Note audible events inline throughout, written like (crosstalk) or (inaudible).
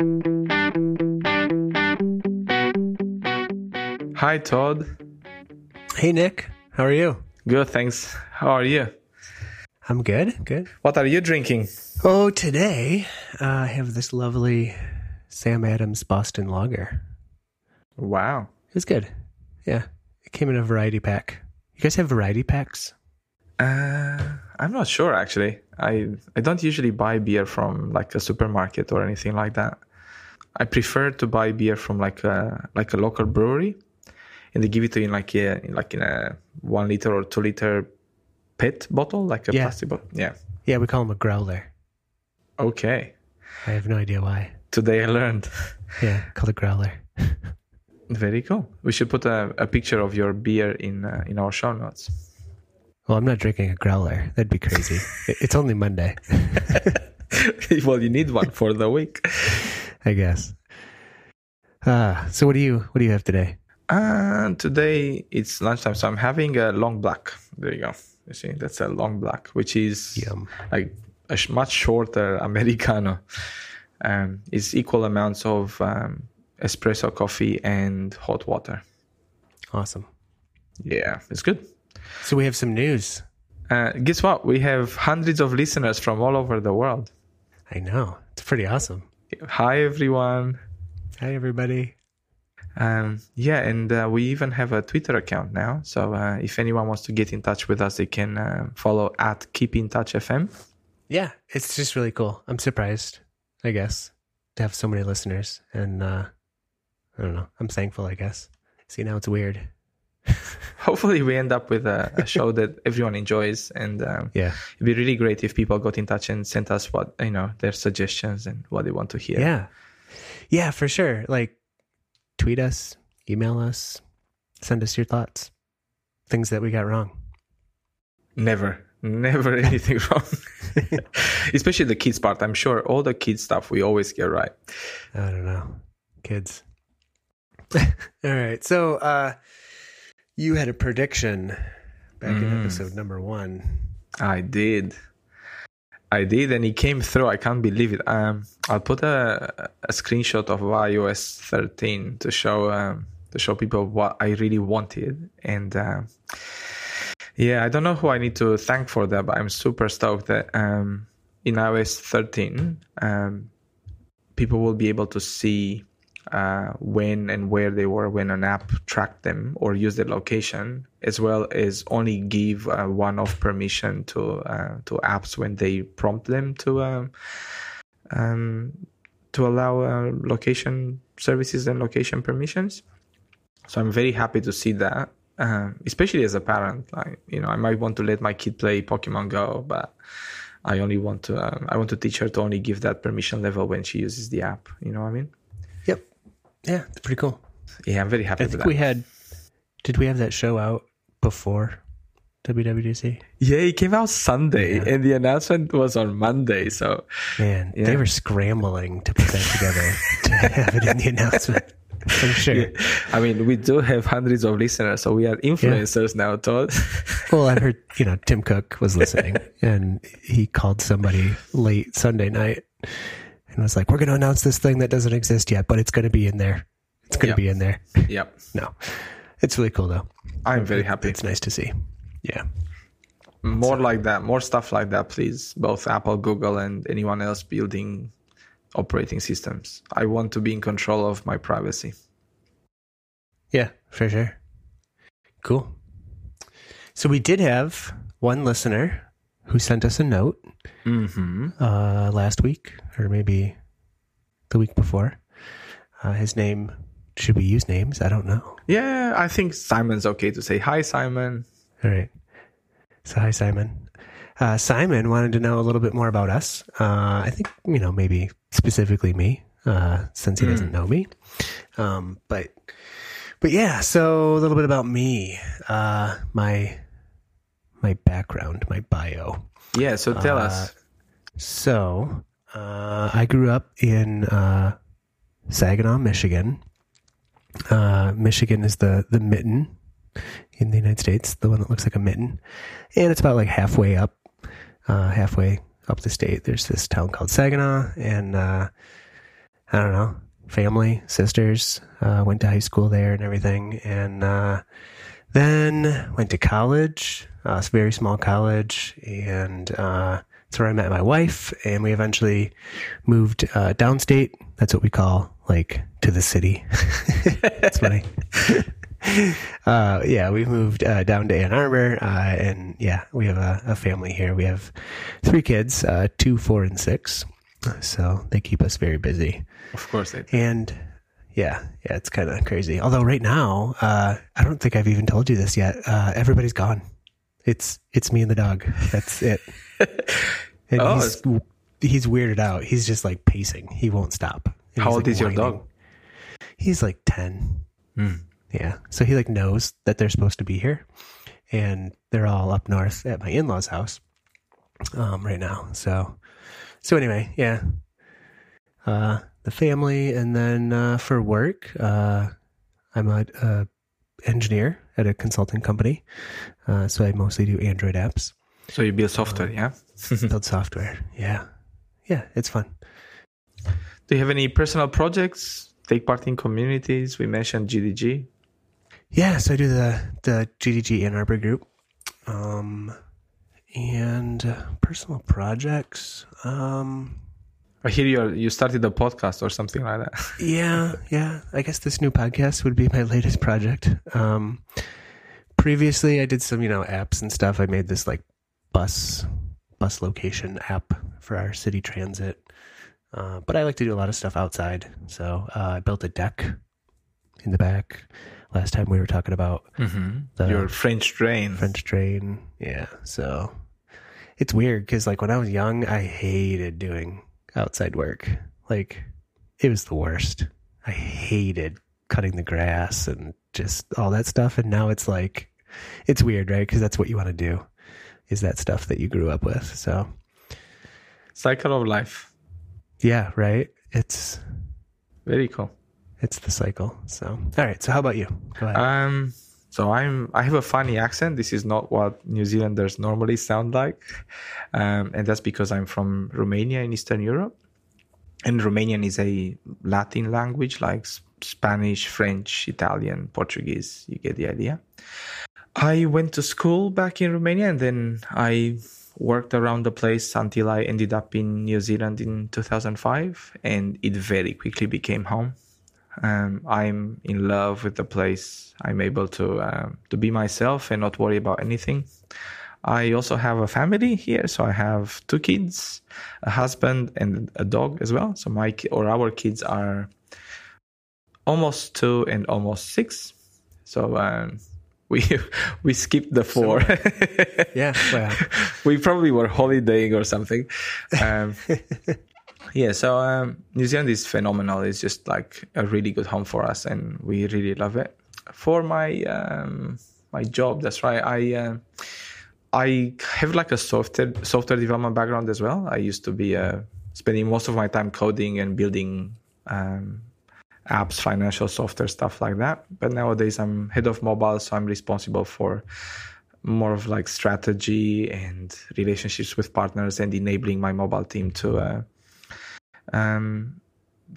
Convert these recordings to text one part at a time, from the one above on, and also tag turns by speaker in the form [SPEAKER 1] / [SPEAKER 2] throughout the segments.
[SPEAKER 1] Hi, Todd.
[SPEAKER 2] Hey, Nick. How are you?
[SPEAKER 1] Good, thanks. How are you?
[SPEAKER 2] I'm good. Good.
[SPEAKER 1] What are you drinking?
[SPEAKER 2] Oh, today uh, I have this lovely Sam Adams Boston Lager.
[SPEAKER 1] Wow.
[SPEAKER 2] It was good. Yeah. It came in a variety pack. You guys have variety packs?
[SPEAKER 1] Uh, I'm not sure actually. I I don't usually buy beer from like a supermarket or anything like that. I prefer to buy beer from like a like a local brewery, and they give it to you in like a in like in a one liter or two liter PET bottle, like a
[SPEAKER 2] Yeah.
[SPEAKER 1] plastic bottle. Yeah.
[SPEAKER 2] Yeah, we call them a growler.
[SPEAKER 1] Okay.
[SPEAKER 2] I have no idea why.
[SPEAKER 1] Today I learned. (laughs)
[SPEAKER 2] Yeah, called a growler. (laughs)
[SPEAKER 1] Very cool. We should put a, a picture of your beer in uh, in our show notes.
[SPEAKER 2] Well, I'm not drinking a growler. That'd be crazy. (laughs) It's only Monday,
[SPEAKER 1] well, you need one for the week.
[SPEAKER 2] I guess. Uh, so what do you what do you have today?
[SPEAKER 1] And today it's lunchtime, so I'm having a long black. There you go. You see, that's a long black, which is
[SPEAKER 2] Yum.
[SPEAKER 1] like a sh- much shorter (laughs) americano. Um, it's equal amounts of um, espresso coffee and hot water.
[SPEAKER 2] Awesome.
[SPEAKER 1] Yeah, it's good.
[SPEAKER 2] So we have some news.
[SPEAKER 1] Uh, guess what? We have hundreds of listeners from all over the world.
[SPEAKER 2] I know. It's pretty awesome.
[SPEAKER 1] Hi, everyone.
[SPEAKER 2] Hi, everybody.
[SPEAKER 1] Um, yeah, and uh, we even have a Twitter account now. So uh, if anyone wants to get in touch with us, they can uh, follow at Keep in Touch FM.
[SPEAKER 2] Yeah, it's just really cool. I'm surprised, I guess, to have so many listeners. And uh, I don't know. I'm thankful, I guess. See, now it's weird. (laughs)
[SPEAKER 1] Hopefully, we end up with a, a show that (laughs) everyone enjoys, and um,
[SPEAKER 2] Yeah.
[SPEAKER 1] it'd be really great if people got in touch and sent us what you know their suggestions and what they want to hear.
[SPEAKER 2] Yeah. Yeah, for sure. Like, tweet us, email us, send us your thoughts, things that we got wrong.
[SPEAKER 1] Never, never (laughs) anything wrong. Especially the kids part. I'm sure all the kids stuff we always get right.
[SPEAKER 2] I don't know. Kids. All right. So, uh, you had a prediction back in
[SPEAKER 1] Mm.
[SPEAKER 2] episode number one.
[SPEAKER 1] I did. I did, and it came through. I can't believe it. Um, I'll put a, a screenshot of iOS 13 to show um, to show people what I really wanted. And um, yeah, I don't know who I need to thank for that, but I'm super stoked that um, in iOS 13, um, people will be able to see uh, when and where they were when an app tracked them or used their location, as well as only give uh, one-off permission to uh, to apps when they prompt them to um, um, to allow uh, location services and location permissions. So I'm very happy to see that, um, especially as a parent. Like you know, I might want to let my kid play Pokemon Go, but I only want to uh, I want to teach her to only give that permission level when she uses the app. You know what I mean?
[SPEAKER 2] Yep. Yeah, it's pretty cool.
[SPEAKER 1] Yeah, I'm very happy
[SPEAKER 2] I
[SPEAKER 1] with
[SPEAKER 2] think
[SPEAKER 1] that.
[SPEAKER 2] we had, did we have that show out before WWDC?
[SPEAKER 1] Yeah, it came out Sunday,
[SPEAKER 2] Yeah.
[SPEAKER 1] and the announcement was on Monday. So
[SPEAKER 2] Man,
[SPEAKER 1] Yeah.
[SPEAKER 2] they were scrambling to put that together (laughs) to have it in the announcement. I'm sure.
[SPEAKER 1] I mean, we do have hundreds of listeners, so we are influencers now, Todd. (laughs)
[SPEAKER 2] Well, I heard, you know, Tim Cook was listening (laughs) and he called somebody late Sunday night and was like, we're going to announce this thing that doesn't exist yet, but it's going to be in there. It's going to
[SPEAKER 1] Yep.
[SPEAKER 2] be in there. (laughs)
[SPEAKER 1] yep,
[SPEAKER 2] No, it's really cool though.
[SPEAKER 1] I'm very happy.
[SPEAKER 2] It's nice to see. Yeah.
[SPEAKER 1] More like that, more stuff like that, please. Both Apple, Google, and anyone else building operating systems. I want to be in control of my privacy.
[SPEAKER 2] Yeah, for sure. Cool. So we did have one listener who sent us a note
[SPEAKER 1] Mm-hmm.
[SPEAKER 2] uh, last week, or maybe the week before. Uh, his name, should we use names? I don't know.
[SPEAKER 1] Yeah, I think Simon's okay to say hi, Simon.
[SPEAKER 2] All right. So, hi, Simon. Uh, Simon wanted to know a little bit more about us. Uh, I think, you know, maybe specifically me, uh, since he doesn't know me. Um, but, but yeah, so a little bit about me, uh, my, my background, my bio.
[SPEAKER 1] Yeah, so tell
[SPEAKER 2] Uh,
[SPEAKER 1] us.
[SPEAKER 2] So, uh, I grew up in uh, Saginaw, Michigan. Uh, Michigan is the the mitten in the United States, the one that looks like a mitten, and it's about like halfway up, uh, halfway up the state. There's this town called Saginaw, and uh, I don't know, family, sisters, uh, went to high school there and everything. And uh, then went to college, uh, it's a very small college. And uh, that's where I met my wife. And we eventually moved uh, downstate. That's what we call like to the city. (laughs) That's funny. (laughs) uh, yeah, we moved uh, down to Ann Arbor, uh, and yeah, we have a, a, family here. We have three kids, uh, two, four, and six. So they keep us very busy.
[SPEAKER 1] Of course, they
[SPEAKER 2] do. and yeah, yeah, it's kind of crazy. Although right now, uh, I don't think I've even told you this yet. Uh, everybody's gone. It's it's me and the dog. That's it. (laughs) And oh, he's, he's weirded out. He's just like pacing. He won't stop.
[SPEAKER 1] How old like is whining. your dog?
[SPEAKER 2] He's like ten. Mm. Yeah. So he like knows that they're supposed to be here, and they're all up north at my in laws' house um, right now. So, so anyway, yeah. Uh, the family, and then uh, for work, uh, I'm a, a, engineer at a consulting company. Uh, so I mostly do Android apps.
[SPEAKER 1] So you build software, yeah? (laughs)
[SPEAKER 2] build software, yeah, yeah. It's fun.
[SPEAKER 1] Do you have any personal projects? Take part in communities? We mentioned GDG.
[SPEAKER 2] Yeah, so I do the the GDG Ann Arbor group, um, and uh, personal projects. Um,
[SPEAKER 1] I hear you you started a podcast or something like that. (laughs)
[SPEAKER 2] yeah, yeah. I guess this new podcast would be my latest project. Um, previously, I did some you know apps and stuff. I made this like bus bus location app for our city transit. Uh, but I like to do a lot of stuff outside. So uh, I built a deck in the back last time we were talking about
[SPEAKER 1] mm-hmm. the your French drain.
[SPEAKER 2] French drain, yeah. So it's weird because like when I was young, I hated doing outside work. Like it was the worst. I hated cutting the grass and just all that stuff. And now it's like it's weird, right? Because that's what you want to do. Is that stuff that you grew up with? So
[SPEAKER 1] cycle of life.
[SPEAKER 2] Yeah, right. It's
[SPEAKER 1] very cool
[SPEAKER 2] it's the cycle. So, all right. So, how about you?
[SPEAKER 1] Go ahead. Um, so I'm I have a funny accent. This is not what New Zealanders normally sound like, um, and that's because I'm from Romania in Eastern Europe, and Romanian is a Latin language like Spanish, French, Italian, Portuguese. You get the idea. I went to school back in Romania, and then I worked around the place until I ended up in New Zealand in 2005, and it very quickly became home um, I'm in love with the place. I'm able to um, to be myself and not worry about anything. I also have a family here, so I have two kids, a husband, and a dog as well. So my or our kids are almost two and almost six. So um, (laughs) we we skipped the four. (laughs)
[SPEAKER 2] yeah, well. (laughs)
[SPEAKER 1] we probably were holidaying or something. Um, yeah, so um, New Zealand is phenomenal. It's just like a really good home for us, and we really love it. For my um, my job, that's right. I uh, I have like a software software development background as well. I used to be uh, spending most of my time coding and building um, apps, financial software, stuff like that. But nowadays, I'm head of mobile, so I'm responsible for more of like strategy and relationships with partners and enabling my mobile team to uh, um,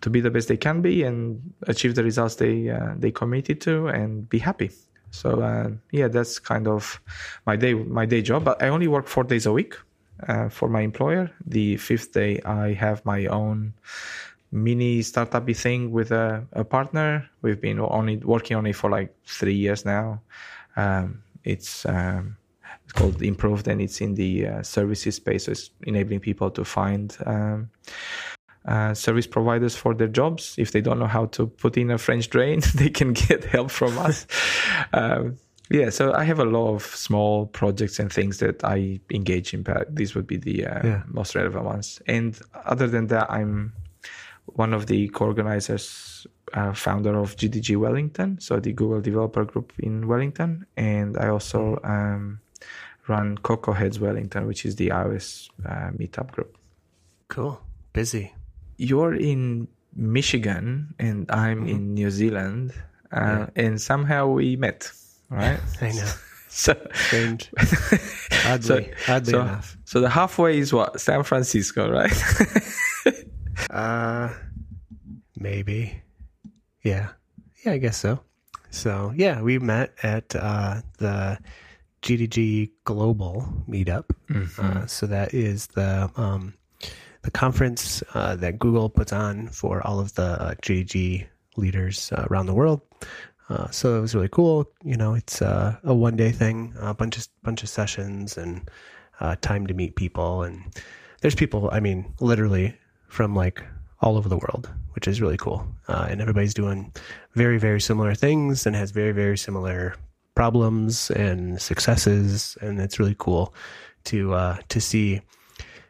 [SPEAKER 1] to be the best they can be and achieve the results they uh, they committed to and be happy. So uh, yeah, that's kind of my day my day job. But I only work four days a week uh, for my employer. The fifth day, I have my own mini startupy thing with a, a partner. We've been only working on it for like three years now. Um, it's um, it's called Improved, and it's in the uh, services space. So it's enabling people to find um, uh, service providers for their jobs. If they don't know how to put in a French drain, (laughs) they can get help from us. (laughs) um, yeah, so I have a lot of small projects and things that I engage in, but these would be the uh, yeah. most relevant ones. And other than that, I'm one of the co-organizers, uh, founder of GDG Wellington, so the Google Developer Group in Wellington, and I also um, run CocoaHeads Wellington, which is the iOS uh, meetup group.
[SPEAKER 2] Cool, busy
[SPEAKER 1] you're in Michigan and I'm mm-hmm. in New Zealand, uh, yeah. and somehow we met, right? (laughs)
[SPEAKER 2] I know. (laughs) so strange. (laughs) Oddly,
[SPEAKER 1] so,
[SPEAKER 2] oddly
[SPEAKER 1] so,
[SPEAKER 2] enough.
[SPEAKER 1] So the halfway is what San Francisco, right?
[SPEAKER 2] uh, maybe. Yeah. Yeah, I guess so. So, yeah, we met at uh, the GDG Global meetup.
[SPEAKER 1] Mm-hmm.
[SPEAKER 2] Uh, so that is the um, the conference uh, that Google puts on for all of the uh, GDG leaders uh, around the world. Uh, so it was really cool. You know, it's uh, a one day thing, a bunch of bunch of sessions and uh, time to meet people. And there's people, I mean, literally from like all over the world, which is really cool. And everybody's doing very very similar things and has very very similar problems and successes. And it's really cool to to see,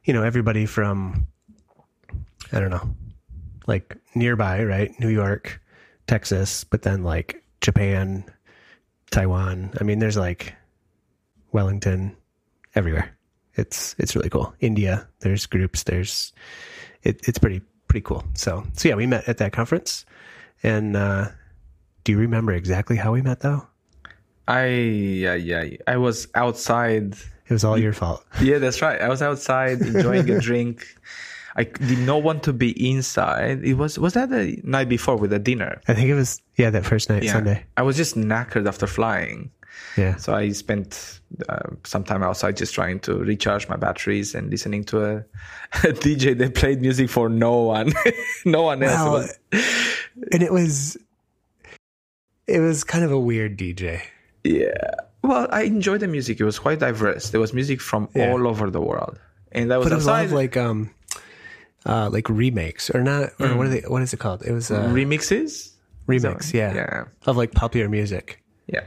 [SPEAKER 2] you know, everybody from I don't know, like nearby, right? New York, Texas, but then like Japan, Taiwan. I mean, there's like Wellington everywhere. It's it's really cool. India, there's groups. There's it, it's pretty pretty cool. So so yeah, we met at that conference. And uh, do you remember exactly how we met though?
[SPEAKER 1] I yeah yeah I was outside.
[SPEAKER 2] It was all your fault. (laughs)
[SPEAKER 1] Yeah, that's right. I was outside enjoying a drink. I did not want to be inside. It was was that the night before with the dinner?
[SPEAKER 2] I think it was yeah that first night
[SPEAKER 1] Yeah.
[SPEAKER 2] Sunday.
[SPEAKER 1] I was just knackered after flying.
[SPEAKER 2] Yeah.
[SPEAKER 1] So I spent uh, some time outside just trying to recharge my batteries and listening to a, (laughs) a DJ that played music for no one, (laughs) no one else. It
[SPEAKER 2] Well,
[SPEAKER 1] was-
[SPEAKER 2] and it was it was kind of a weird DJ.
[SPEAKER 1] yeah. Well, I enjoyed the music. It was quite diverse. There was music from
[SPEAKER 2] Yeah.
[SPEAKER 1] all over the world, and that was
[SPEAKER 2] But it was a lot of like um uh like remakes or not or what are they what is it called? It was a
[SPEAKER 1] remixes.
[SPEAKER 2] remix, yeah.
[SPEAKER 1] Yeah,
[SPEAKER 2] Of like popular music.
[SPEAKER 1] yeah.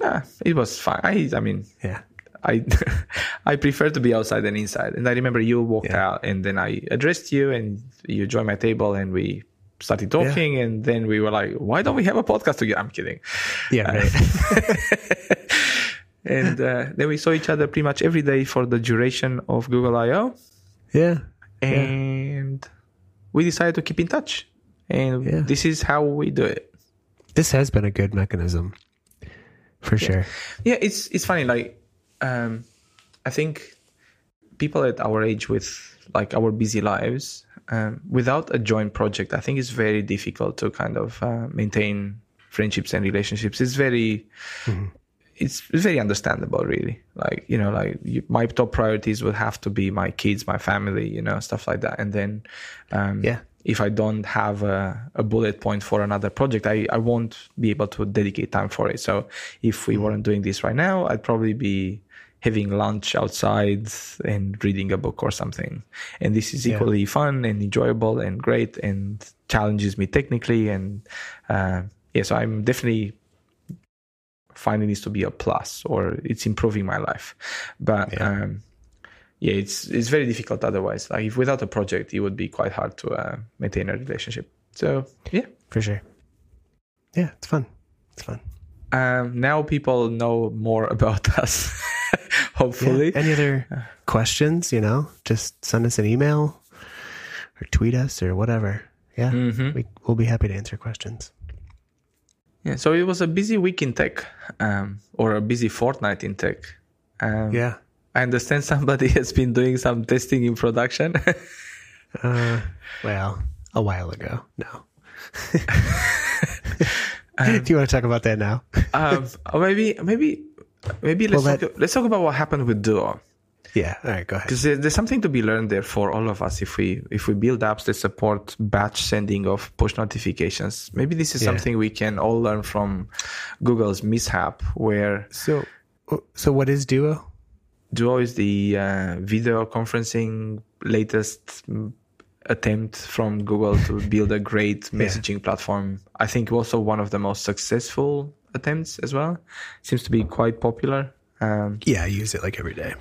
[SPEAKER 1] Yeah, it was fine. I, I mean,
[SPEAKER 2] Yeah.
[SPEAKER 1] I (laughs) I prefer to be outside than inside. And I remember you walked
[SPEAKER 2] Yeah.
[SPEAKER 1] out and then I addressed you and you joined my table and we started talking and then we were like, why don't we have a podcast together? I'm kidding.
[SPEAKER 2] Yeah, right. (laughs)
[SPEAKER 1] And uh, then we saw each other pretty much every day for the duration of Google I/O,
[SPEAKER 2] yeah.
[SPEAKER 1] and we decided to keep in touch. And
[SPEAKER 2] Yeah.
[SPEAKER 1] this is how we do it.
[SPEAKER 2] This has been a good mechanism. For sure.
[SPEAKER 1] Yeah, it's it's funny. Like, um, I think people at our age with like our busy lives, um, without a joint project, I think it's very difficult to kind of uh, maintain friendships and relationships. It's very, it's, it's very understandable, really. Like you know, like you, my top priorities would have to be my kids, my family, you know, stuff like that, and then, um,
[SPEAKER 2] Yeah.
[SPEAKER 1] if I don't have a, a bullet point for another project, I, I won't be able to dedicate time for it. So if we weren't doing this right now, I'd probably be having lunch outside and reading a book or something. And this is
[SPEAKER 2] Yeah.
[SPEAKER 1] equally fun and enjoyable and great and challenges me technically. And uh, yeah, so I'm definitely finding this to be a plus or it's improving my life. But
[SPEAKER 2] Yeah.
[SPEAKER 1] um, yeah, it's it's very difficult otherwise. Like if without a project, it would be quite hard to uh, maintain a relationship. So yeah,
[SPEAKER 2] For sure. Yeah, it's fun. It's fun.
[SPEAKER 1] um, now people know more (laughs) about us.
[SPEAKER 2] Yeah.
[SPEAKER 1] Hopefully,
[SPEAKER 2] Any other questions, you know, just send us an email or tweet us or whatever. Yeah.
[SPEAKER 1] Mhm.
[SPEAKER 2] We, we'll be happy to answer questions.
[SPEAKER 1] yeah. So it was a busy week in tech, um, or a busy fortnight in tech. Um,
[SPEAKER 2] Yeah.
[SPEAKER 1] I understand somebody (laughs) has been doing some testing in production. (laughs)
[SPEAKER 2] Uh, well, a while ago. No. (laughs) Do you want to talk about that now?
[SPEAKER 1] um, or maybe, maybe, maybe let's
[SPEAKER 2] Well,
[SPEAKER 1] talk, let's talk about what happened with Duo.
[SPEAKER 2] yeah. All right. Go ahead.
[SPEAKER 1] because there's something to be learned there for all of us if we if we build apps that support batch sending of push notifications maybe this is
[SPEAKER 2] Yeah.
[SPEAKER 1] something we can all learn from google's mishap where
[SPEAKER 2] So, so what is Duo?
[SPEAKER 1] duo is the uh, video conferencing latest mm, attempt from google to build a great (laughs) messaging platform i think also one of the most successful attempts as well seems to be quite popular um,
[SPEAKER 2] Yeah, I use it like every day.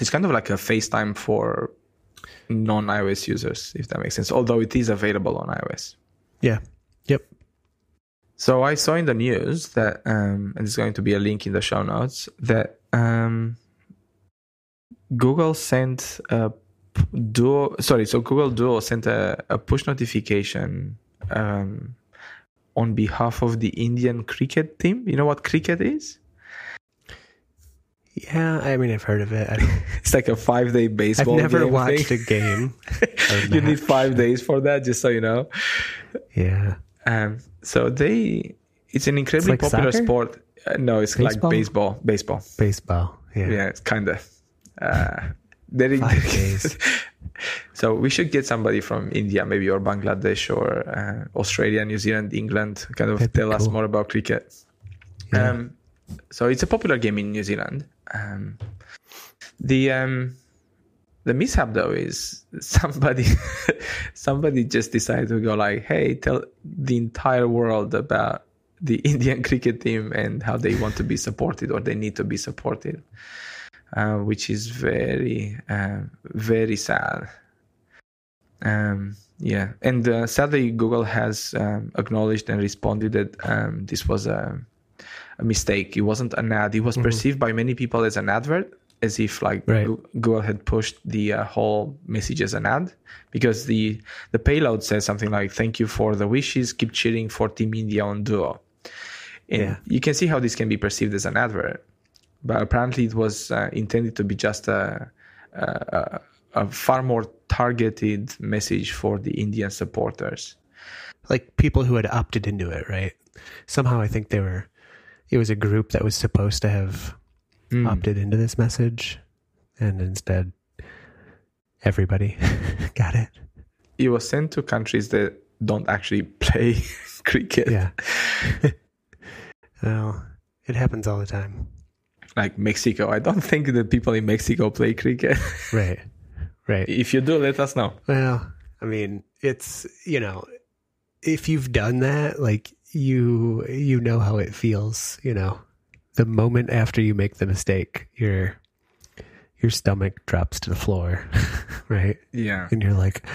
[SPEAKER 1] It's kind of like a FaceTime for non iOS users, if that makes sense, although it is available on iOS.
[SPEAKER 2] Yeah. Yep.
[SPEAKER 1] So I saw in the news that, um, and there's going to be a link in the show notes, that um, Google sent a Duo, sorry, so Google Duo sent a, a push notification um, on behalf of the Indian cricket team. You know what cricket is?
[SPEAKER 2] Yeah, I mean, I've heard of it. (laughs)
[SPEAKER 1] It's like a five day baseball.
[SPEAKER 2] I've never
[SPEAKER 1] game
[SPEAKER 2] watched
[SPEAKER 1] thing.
[SPEAKER 2] a game. (laughs)
[SPEAKER 1] you need five days for that, just so you know.
[SPEAKER 2] Yeah.
[SPEAKER 1] Um, so they, it's an incredibly
[SPEAKER 2] like
[SPEAKER 1] popular
[SPEAKER 2] soccer?
[SPEAKER 1] sport. Uh, no, it's
[SPEAKER 2] Baseball?
[SPEAKER 1] like baseball. Baseball.
[SPEAKER 2] Baseball. Yeah.
[SPEAKER 1] Yeah, it's kind of. Uh, (laughs) there
[SPEAKER 2] Five days.
[SPEAKER 1] So we should get somebody from India, maybe or Bangladesh or uh, Australia, New Zealand, England, kind of
[SPEAKER 2] That'd
[SPEAKER 1] tell us more about cricket.
[SPEAKER 2] Yeah.
[SPEAKER 1] Um, so it's a popular game in New Zealand. Um, the um, the mishap though is (laughs) somebody somebody just decided to go like, hey, tell the entire world about the (laughs) Indian cricket team and how they want to be supported or they need to be supported, uh, which is very uh, very sad. Um, yeah, and uh, sadly, Google has um, acknowledged and responded that um, this was a, a mistake. It wasn't an ad. It was
[SPEAKER 2] Mhm.
[SPEAKER 1] perceived by many people as an advert, as if like
[SPEAKER 2] Right.
[SPEAKER 1] Google had pushed the uh, whole message as an ad, because the the payload says something like "Thank you for the wishes. Keep cheering for Team India on Duo." And
[SPEAKER 2] Yeah.
[SPEAKER 1] you can see how this can be perceived as an advert, but apparently it was uh, intended to be just a, a a far more targeted message for the Indian supporters.
[SPEAKER 2] like people who had opted into it, right? Somehow I think they were it was a group that was supposed to have
[SPEAKER 1] Mm.
[SPEAKER 2] opted into this message and instead everybody (laughs) got it.
[SPEAKER 1] It was sent to countries that don't actually (laughs) play (laughs) cricket,
[SPEAKER 2] Yeah. well, it happens all the time.
[SPEAKER 1] like Mexico. I don't think the people in Mexico play cricket.
[SPEAKER 2] Right. Right.
[SPEAKER 1] if you do, let us know.
[SPEAKER 2] Well, I mean, it's, you know, if you've done that, like you you know how it feels, you know. The moment after you make the mistake, your your stomach drops to the floor, (laughs) right?
[SPEAKER 1] Yeah,
[SPEAKER 2] And you're like,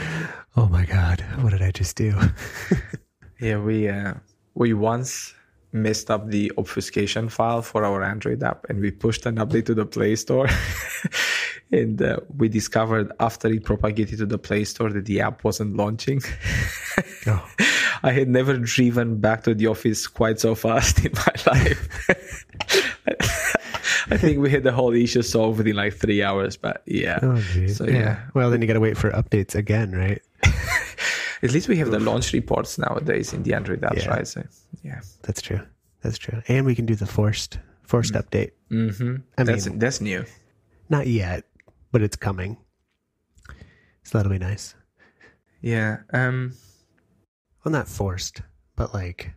[SPEAKER 2] "Oh my god, what did I just do?" (laughs)
[SPEAKER 1] yeah. We uh, we once messed up the obfuscation file for our Android app, and we pushed an update to the Play Store. (laughs) and uh, we discovered after it propagated to the Play Store that the app wasn't launching. (laughs)
[SPEAKER 2] Oh.
[SPEAKER 1] I had never driven back to the office quite so fast (laughs) in my life. I think we had the whole issue solved within like three hours, but yeah.
[SPEAKER 2] Oh.
[SPEAKER 1] So, yeah.
[SPEAKER 2] Well, then you got to wait for updates again, right?
[SPEAKER 1] At least we have the launch reports nowadays in the Android apps,
[SPEAKER 2] Yeah.
[SPEAKER 1] right? So, yeah.
[SPEAKER 2] That's true. That's true. And we can do the forced forced update.
[SPEAKER 1] Mm-hmm.
[SPEAKER 2] I
[SPEAKER 1] that's
[SPEAKER 2] mean-
[SPEAKER 1] that's new.
[SPEAKER 2] Not yet, but it's coming. So that'll be nice.
[SPEAKER 1] Yeah. Um.
[SPEAKER 2] Well, not forced, but like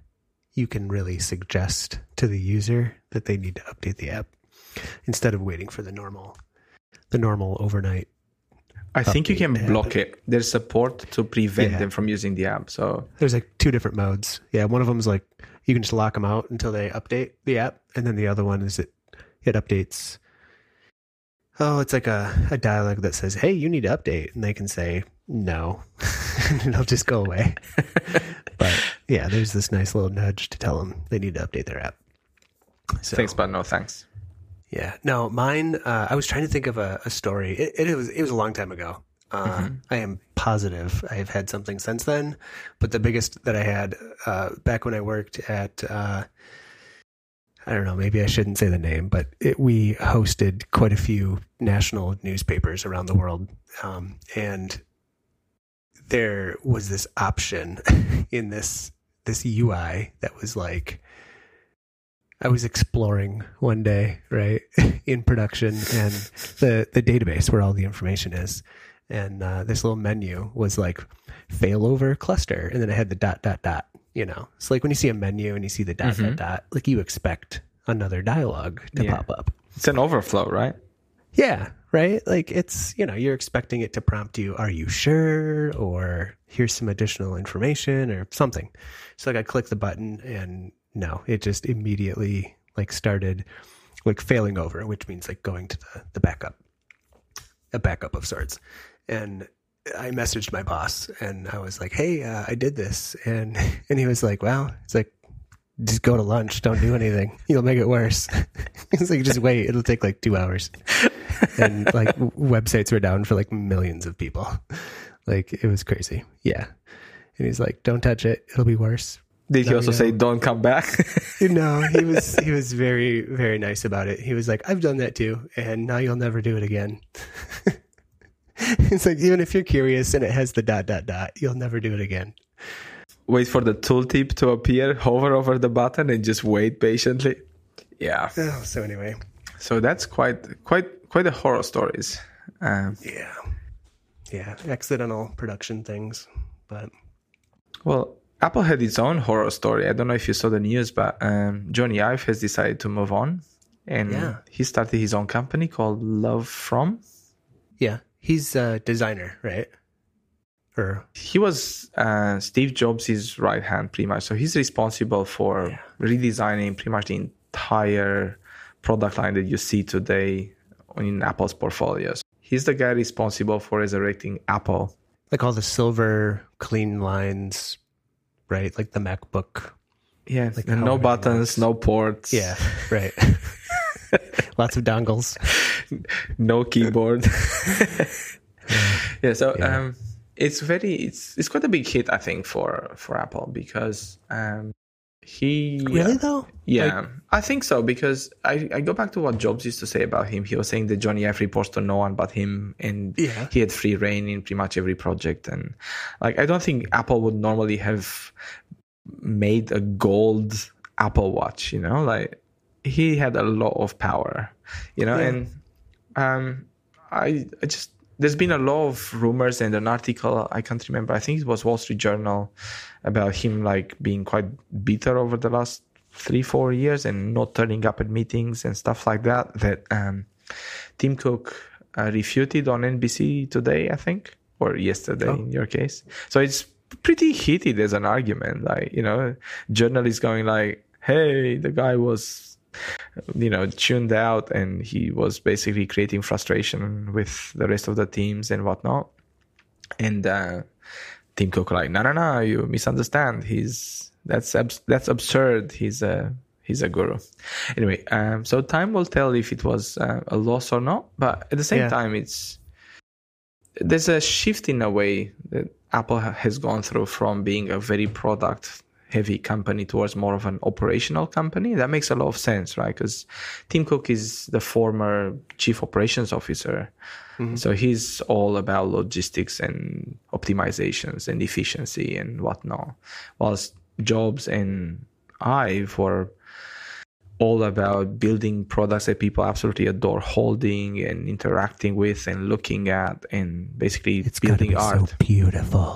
[SPEAKER 2] you can really suggest to the user that they need to update the app instead of waiting for the normal the normal overnight.
[SPEAKER 1] I think you can block it. There's support to prevent
[SPEAKER 2] Yeah.
[SPEAKER 1] them from using the app. So
[SPEAKER 2] There's like two different modes. Yeah, one of them is like you can just lock them out until they update the app, and then the other one is it it updates. Oh, it's like a, a dialogue that says, "Hey, you need to update," and they can say no, (laughs) and it'll just go away. (laughs) but yeah, there's this nice little nudge to tell them they need to update their app. So,
[SPEAKER 1] thanks, but no thanks.
[SPEAKER 2] Yeah. No, mine. Uh, I was trying to think of a, a story. It, it was it was a long time ago. Uh, I am positive I have had something since then, but the biggest that I had uh, back when I worked at. Uh, I don't know. Maybe I shouldn't say the name, but it, we hosted quite a few national newspapers around the world, um, and there was this option (laughs) in this this UI that was like I was exploring one day, right, (laughs) in production, and the the database where all the information is, and uh, this little menu was like failover cluster, and then it had the dot dot dot. You know, it's like when you see a menu and you see the dot
[SPEAKER 1] Mhm.
[SPEAKER 2] dot dot, like you expect another dialogue to
[SPEAKER 1] Yeah.
[SPEAKER 2] pop up.
[SPEAKER 1] It's an overflow, right?
[SPEAKER 2] Yeah, right. Like it's you know you're expecting it to prompt you, "Are you sure?" or "Here's some additional information" or something. So like I click the button and no, it just immediately like started like failing over, which means like going to the the backup, a backup of sorts. And I messaged my boss and I was like, "Hey, uh, I did this," and (laughs) and he was like, "Well, it's like." Just go to lunch. Don't do anything. (laughs) You'll make it worse. (laughs) He's like, just wait. It'll take like two hours and like websites were down for like millions of people. Like it was crazy. Yeah. And he's like, don't touch it. It'll be worse.
[SPEAKER 1] Did he also say don't come back? (laughs)
[SPEAKER 2] no, he was he was very very nice about it. He was like, "I've done that too, and now you'll never do it again." (laughs) it's like even if you're curious and it has the dot dot dot, you'll never do it again.
[SPEAKER 1] wait for the tooltip to appear, hover over the button and just wait patiently. Yeah.
[SPEAKER 2] Oh, so anyway,
[SPEAKER 1] So that's quite quite quite a horror stories. Um,
[SPEAKER 2] yeah, yeah, accidental production things, but
[SPEAKER 1] well, Apple had its own horror story. I don't know if you saw the news, but um, Jony Ive has decided to move on, and
[SPEAKER 2] Yeah.
[SPEAKER 1] he started his own company called LoveFrom.
[SPEAKER 2] yeah, he's a designer, right? Or
[SPEAKER 1] He was uh, Steve Jobs' right hand, pretty much. So he's responsible for
[SPEAKER 2] Yeah.
[SPEAKER 1] redesigning pretty much the entire product line that you see today in Apple's portfolios. He's the guy responsible for resurrecting Apple
[SPEAKER 2] like all the silver clean lines, right? Like the MacBook.
[SPEAKER 1] Yeah,
[SPEAKER 2] Like
[SPEAKER 1] no buttons,
[SPEAKER 2] works.
[SPEAKER 1] no ports.
[SPEAKER 2] Yeah, (laughs) right. (laughs) Lots of dongles.
[SPEAKER 1] no keyboard. (laughs) yeah, so
[SPEAKER 2] Yeah.
[SPEAKER 1] um, it's very it's it's quite a big hit, I think, for for Apple because um, he
[SPEAKER 2] Really though?
[SPEAKER 1] yeah, I think so because I, I go back to what Jobs used to say about him. He was saying that Jony Ive reports to no one but him, and
[SPEAKER 2] Yeah.
[SPEAKER 1] he had free rein in pretty much every project. And like, I don't think Apple would normally have made a gold Apple Watch. You know, like he had a lot of power. You know,
[SPEAKER 2] Yeah.
[SPEAKER 1] and um, I I just there's been a lot of rumors and an article I can't remember. I think it was Wall Street Journal about him like being quite bitter over the last three four years and not turning up at meetings and stuff like that. That um, Tim Cook uh, refuted on NBC today, I think, or yesterday
[SPEAKER 2] Oh.
[SPEAKER 1] in your case. So it's pretty heated as an argument. Like you know, journalists going like, "Hey, the guy was." You know tuned out and he was basically creating frustration with the rest of the teams and whatnot. And uh tim cook like no no no you misunderstand. He's that's abs- that's absurd. He's a he's a guru. Anyway um so time will tell if it was uh, a loss or not but at the same
[SPEAKER 2] Yeah.
[SPEAKER 1] time it's there's a shift in a way that apple has gone through from being a very product heavy company towards more of an operational company. That makes a lot of sense right? Because tim cook is the former chief operations officer.
[SPEAKER 2] Mhm.
[SPEAKER 1] so he's all about logistics and optimizations and efficiency and whatnot. Whilst jobs and ive were all about building products that people absolutely adore holding and interacting with and looking at and basically
[SPEAKER 2] It's got to
[SPEAKER 1] building
[SPEAKER 2] be
[SPEAKER 1] art.
[SPEAKER 2] so beautiful.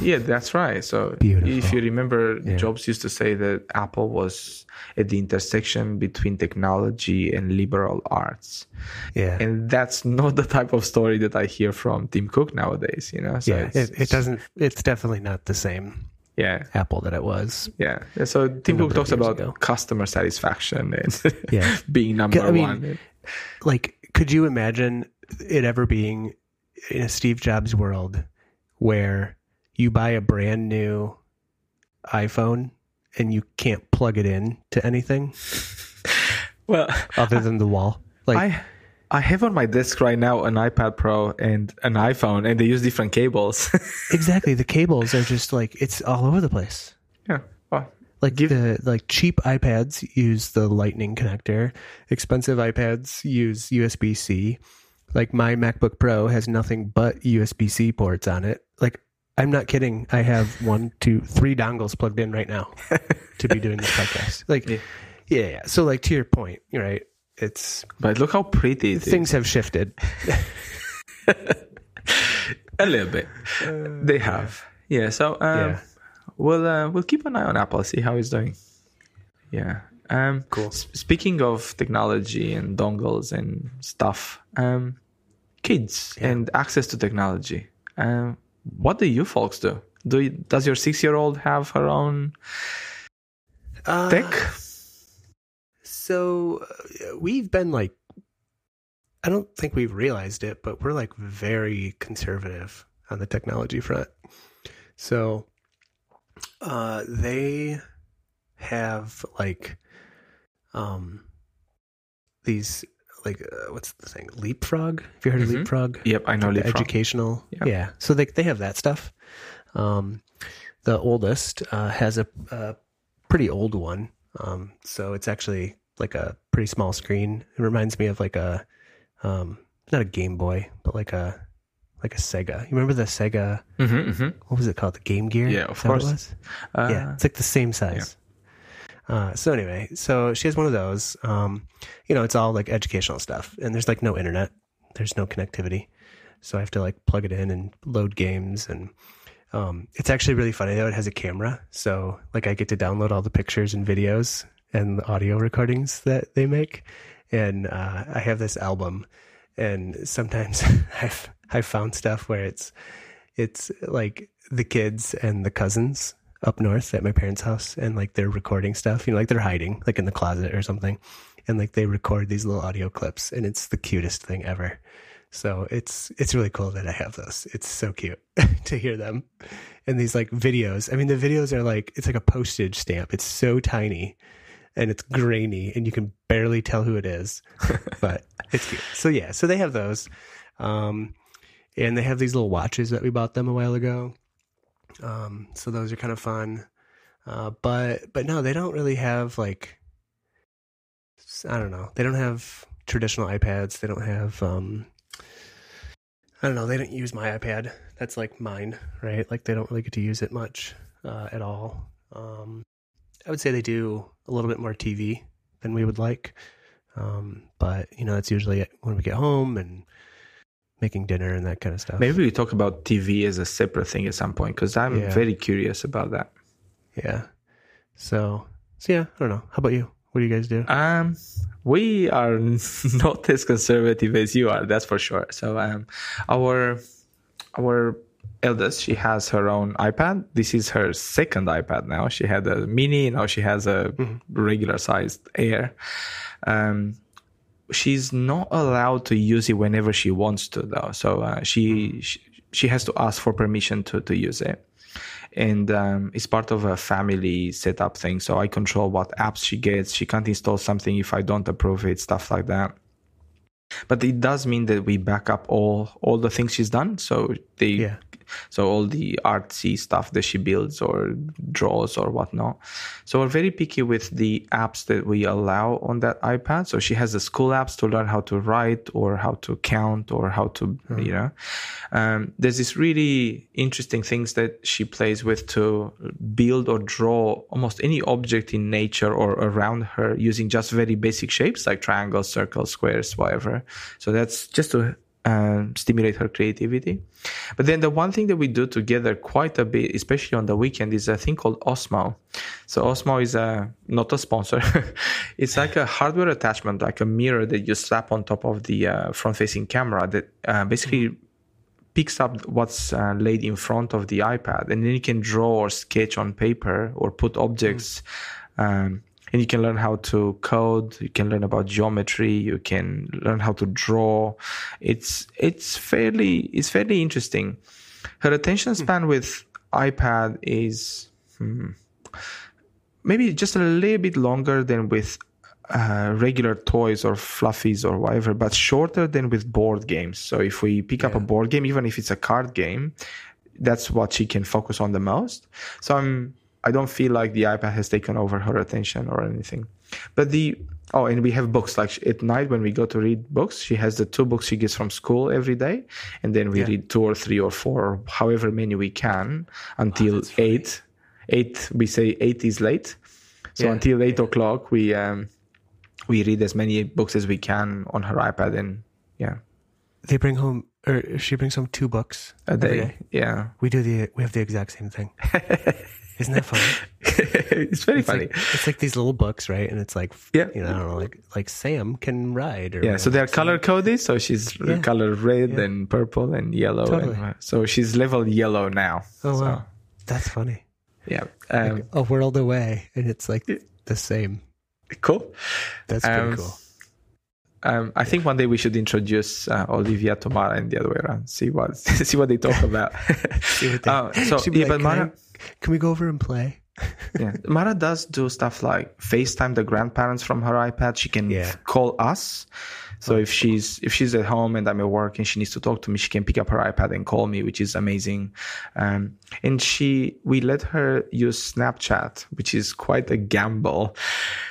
[SPEAKER 1] Yeah, that's right. So
[SPEAKER 2] Beautiful.
[SPEAKER 1] if you remember,
[SPEAKER 2] Yeah.
[SPEAKER 1] Jobs used to say that Apple was at the intersection between technology and liberal arts.
[SPEAKER 2] Yeah.
[SPEAKER 1] And that's not the type of story that I hear from Tim Cook nowadays, you know? So
[SPEAKER 2] yeah.
[SPEAKER 1] it's-
[SPEAKER 2] It, it doesn't, it's definitely not the same
[SPEAKER 1] Yeah.
[SPEAKER 2] Apple that it was.
[SPEAKER 1] Yeah. And So Tim Cook talks about
[SPEAKER 2] ago.
[SPEAKER 1] customer satisfaction and (laughs)
[SPEAKER 2] Yeah. (laughs)
[SPEAKER 1] being number
[SPEAKER 2] I mean,
[SPEAKER 1] one.
[SPEAKER 2] Like, could you imagine it ever being in a Steve Jobs world where you buy a brand new iPhone and you can't plug it in to anything (laughs)
[SPEAKER 1] Well,
[SPEAKER 2] other than the wall? Like,
[SPEAKER 1] I I have on my desk right now an iPad Pro and an iPhone, and they use different cables. (laughs)
[SPEAKER 2] exactly. The cables are just like, it's all over the place.
[SPEAKER 1] yeah. Well,
[SPEAKER 2] Like
[SPEAKER 1] Give-
[SPEAKER 2] the like cheap iPads use the Lightning connector. Expensive iPads use USB C. Like my MacBook Pro has nothing but USB C ports on it. Like I'm not kidding. I have one, two, three dongles plugged in right now to be doing this podcast. (laughs) Like
[SPEAKER 1] Yeah.
[SPEAKER 2] yeah, yeah. So like to your point, right? It's
[SPEAKER 1] but look how pretty it is.
[SPEAKER 2] things have shifted. (laughs) (laughs)
[SPEAKER 1] A little bit. they have. Yeah. So um,
[SPEAKER 2] Yeah.
[SPEAKER 1] we'll uh, we'll keep an eye on Apple, see how it's doing. Yeah. Um,
[SPEAKER 2] Cool.
[SPEAKER 1] speaking of technology and dongles and stuff, um, kids
[SPEAKER 2] Yeah.
[SPEAKER 1] and access to technology. Um, what do you folks do? Do you, does your six year old have her own
[SPEAKER 2] Uh,
[SPEAKER 1] tech?
[SPEAKER 2] So uh, we've been like, I don't think we've realized it, but we're like very conservative on the technology front. So uh, they have like um these like uh, what's the thing leapfrog have you heard
[SPEAKER 1] Mhm.
[SPEAKER 2] of leapfrog
[SPEAKER 1] Yep, I know. Leapfrog.
[SPEAKER 2] educational
[SPEAKER 1] Yeah.
[SPEAKER 2] yeah so they they have that stuff um the oldest uh, has a, a pretty old one. Um, so it's actually like a pretty small screen. It reminds me of like a um, not a Game Boy, but like a like a Sega. You remember the Sega?
[SPEAKER 1] Mm-hmm, mm-hmm.
[SPEAKER 2] What was it called? The Game Gear.
[SPEAKER 1] Yeah, of course. Uh,
[SPEAKER 2] yeah, it's like the same size. Uh, so anyway, so she has one of those. Um, you know, it's all like educational stuff, and there's like no internet. There's no connectivity, so I have to like plug it in and load games, and um, it's actually really funny though. It has a camera, so like I get to download all the pictures and videos and the audio recordings that they make, and uh, I have this album, and sometimes (laughs) I've I've found stuff where it's it's like the kids and the cousins up north at my parents' house and like they're recording stuff, you know, like they're hiding like in the closet or something. And like they record these little audio clips and it's the cutest thing ever. So it's it's really cool that I have those. It's so cute (laughs) to hear them. And these like videos. I mean the videos are like it's like a postage stamp. It's so tiny and it's grainy and you can barely tell who it is. (laughs) but it's cute. So yeah, so they have those. Um and they have these little watches that we bought them a while ago. Um, so those are kind of fun. Uh, but but no, they don't really have like I don't know. They don't have traditional iPads. They don't have um, I don't know. They don't use my iPad. That's like mine, right? Like they don't really get to use it much uh, at all. Um, I would say they do a little bit more TV than we would like. Um, but you know, it's usually when we get home and making dinner and that kind of stuff.
[SPEAKER 1] Maybe we talk about TV as a separate thing at some point because I'm
[SPEAKER 2] Yeah.
[SPEAKER 1] very curious about that.
[SPEAKER 2] Yeah. So, so yeah, I don't know. How about you? What do you guys do?
[SPEAKER 1] Um, we are (laughs) not as conservative as you are, that's for sure. So, um, our our eldest, she has her own iPad. This is her second iPad now. She had a mini, now she has a regular sized Air. Um, she's not allowed to use it whenever she wants to, though. So uh, she, she she has to ask for permission to to use it and um, it's part of a family setup thing. So I control what apps she gets. She can't install something if I don't approve it, stuff like that. But it does mean that we back up all all the things she's done. So they,
[SPEAKER 2] Yeah.
[SPEAKER 1] So all the artsy stuff that she builds or draws or whatnot. So we're very picky with the apps that we allow on that iPad. So she has the school apps to learn how to write or how to count or how to, you know, um, there's this really interesting things that she plays with to build or draw almost any object in nature or around her using just very basic shapes like triangles, circles, squares, whatever. So that's just to um, stimulate her creativity. But then the one thing that we do together quite a bit, especially on the weekend, is a thing called Osmo. So Osmo is a not a sponsor. (laughs) it's like a hardware attachment, like a mirror that you slap on top of the uh, front-facing camera that uh, basically picks up what's uh, laid in front of the iPad, and then you can draw or sketch on paper or put objects. Um, and you can learn how to code. You can learn about geometry. You can learn how to draw. It's it's fairly it's fairly interesting. Her attention span with iPad is hmm, maybe just a little bit longer than with uh, regular toys or fluffies or whatever, but shorter than with board games. So if we pick up a board game, even if it's a card game, that's what she can focus on the most. So I'm I don't feel like the iPad has taken over her attention or anything. But the oh, and we have books like at night when we go to read books, she has the two books she gets from school every day, and then we
[SPEAKER 2] Yeah.
[SPEAKER 1] read two or three or four or however many we can until eight. Eight we say eight is late, so
[SPEAKER 2] Yeah,
[SPEAKER 1] until eight o'clock we um we read as many books as we can on her iPad and yeah
[SPEAKER 2] They bring home, or she brings home two books
[SPEAKER 1] a day. yeah.
[SPEAKER 2] We do the we have the exact same thing. (laughs) Isn't that funny? (laughs)
[SPEAKER 1] it's very
[SPEAKER 2] It's
[SPEAKER 1] funny.
[SPEAKER 2] like, it's like these little books, right? And it's like,
[SPEAKER 1] Yeah.
[SPEAKER 2] you know, I don't know, like like Sam can ride, or
[SPEAKER 1] Yeah, so they're color coded. So she's
[SPEAKER 2] Yeah.
[SPEAKER 1] color red
[SPEAKER 2] Yeah.
[SPEAKER 1] and purple and yellow.
[SPEAKER 2] Totally.
[SPEAKER 1] And, so she's level yellow now.
[SPEAKER 2] Oh
[SPEAKER 1] So,
[SPEAKER 2] wow, that's funny.
[SPEAKER 1] yeah. Um,
[SPEAKER 2] Like a world away, and it's like the same.
[SPEAKER 1] cool.
[SPEAKER 2] That's pretty
[SPEAKER 1] Um,
[SPEAKER 2] cool.
[SPEAKER 1] Um, I think one day we should introduce uh, Olivia to Mara and the other way around. See what (laughs) see what they talk about. (laughs)
[SPEAKER 2] what they-
[SPEAKER 1] Uh, so yeah,
[SPEAKER 2] like,
[SPEAKER 1] but
[SPEAKER 2] can, I-
[SPEAKER 1] Mara,
[SPEAKER 2] can we go over and play?
[SPEAKER 1] Yeah. Mara does do stuff like FaceTime the grandparents from her iPad. She can
[SPEAKER 2] Yeah.
[SPEAKER 1] call us. So if she's if she's at home and I'm at work and she needs to talk to me, she can pick up her iPad and call me, which is amazing. Um, and she we let her use Snapchat, which is quite a gamble.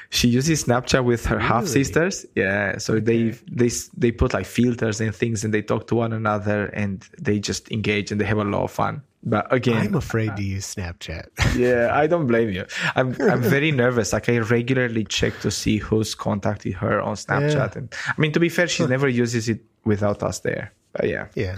[SPEAKER 1] She uses Snapchat with her half sisters. Yeah, so they they they put like filters and things, and they talk to one another, and they just engage and they have a lot of fun. But again,
[SPEAKER 2] I'm afraid to use Snapchat. (laughs)
[SPEAKER 1] yeah, I don't blame you. I'm I'm very (laughs) nervous. Like I regularly check to see who's contacted her on Snapchat, and I mean to be fair, she never uses it without us there. But yeah,
[SPEAKER 2] yeah.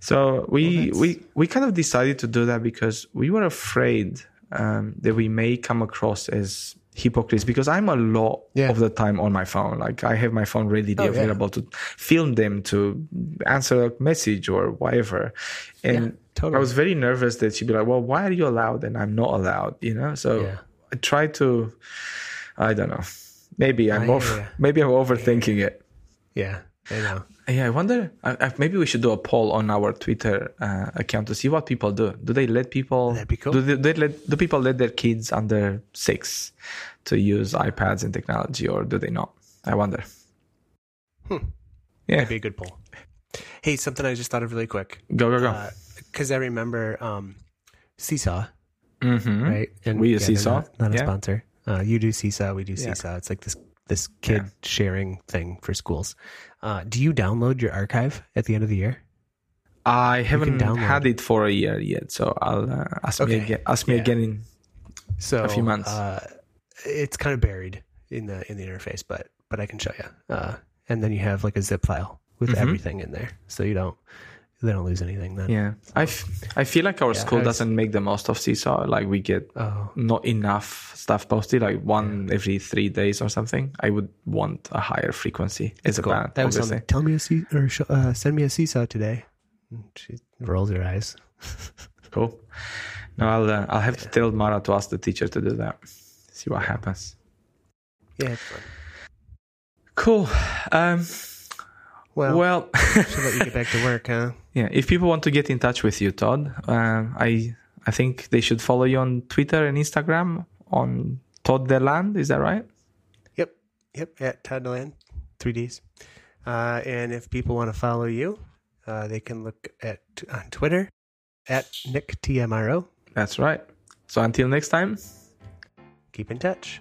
[SPEAKER 1] so we
[SPEAKER 2] that's-
[SPEAKER 1] we we kind of decided to do that because we were afraid um, that we may come across as hypocrites because I'm a lot
[SPEAKER 2] Yeah.
[SPEAKER 1] of the time on my phone. Like I have my phone readily
[SPEAKER 2] Oh, yeah.
[SPEAKER 1] available to film them, to answer a message or whatever. And
[SPEAKER 2] totally.
[SPEAKER 1] I was very nervous that she'd be like, "Well, why are you allowed and I'm not allowed?" You know. So
[SPEAKER 2] Yeah.
[SPEAKER 1] I try to. I don't know. Maybe I'm
[SPEAKER 2] I
[SPEAKER 1] over, (laughs) maybe I'm overthinking it.
[SPEAKER 2] Yeah, I know.
[SPEAKER 1] Yeah, I wonder. I, I, maybe we should do a poll on our Twitter uh, account to see what people do. Do they let people?
[SPEAKER 2] That'd be cool.
[SPEAKER 1] Do they, they let? Do people let their kids under six to use iPads and technology, or do they not? I wonder.
[SPEAKER 2] Hmm.
[SPEAKER 1] Yeah,
[SPEAKER 2] That'd be a good poll. Hey, something I just thought of really quick.
[SPEAKER 1] go go go.
[SPEAKER 2] Because I remember um, Seesaw,
[SPEAKER 1] mm-hmm.
[SPEAKER 2] right? And
[SPEAKER 1] We use
[SPEAKER 2] they're
[SPEAKER 1] Seesaw.
[SPEAKER 2] Not, not a
[SPEAKER 1] Yeah.
[SPEAKER 2] sponsor. Uh, you do Seesaw, we do
[SPEAKER 1] Yeah.
[SPEAKER 2] Seesaw. It's like this this kid sharing thing for schools. Uh, do you download your archive at the end of the year?
[SPEAKER 1] I haven't had it for a year yet, so I'll uh, ask me again. Ask me
[SPEAKER 2] Yeah.
[SPEAKER 1] again in
[SPEAKER 2] So
[SPEAKER 1] A few months.
[SPEAKER 2] Uh, it's kind of buried in the in the interface, but but I can show you. Uh, and then you have like a zip file with
[SPEAKER 1] Mhm.
[SPEAKER 2] everything in there, so you don't they don't lose anything. Then
[SPEAKER 1] yeah. I, f- I feel like our
[SPEAKER 2] Yeah,
[SPEAKER 1] school doesn't make the most of Seesaw. Like we get
[SPEAKER 2] oh
[SPEAKER 1] not enough stuff posted, like one every three days or something. I would want a higher frequency as a
[SPEAKER 2] cool.
[SPEAKER 1] parent.
[SPEAKER 2] That was something. Tell me a see or uh, send me a seesaw today. And She rolls her eyes. (laughs)
[SPEAKER 1] Cool. No, I'll uh, I'll have to tell Mara to ask the teacher to do that. See what happens.
[SPEAKER 2] Yeah.
[SPEAKER 1] Cool. Um,
[SPEAKER 2] Well,
[SPEAKER 1] well, (laughs)
[SPEAKER 2] should let you get back to work, huh? (laughs)
[SPEAKER 1] yeah. If people want to get in touch with you, Todd, um, I I think they should follow you on Twitter and Instagram on Todd Deland. Is that right?
[SPEAKER 2] Yep, yep. At Toddland, three Ds. Uh, and if people want to follow you, uh, they can look at on Twitter at Nick TMRO.
[SPEAKER 1] That's right. So until next time.
[SPEAKER 2] Keep in touch.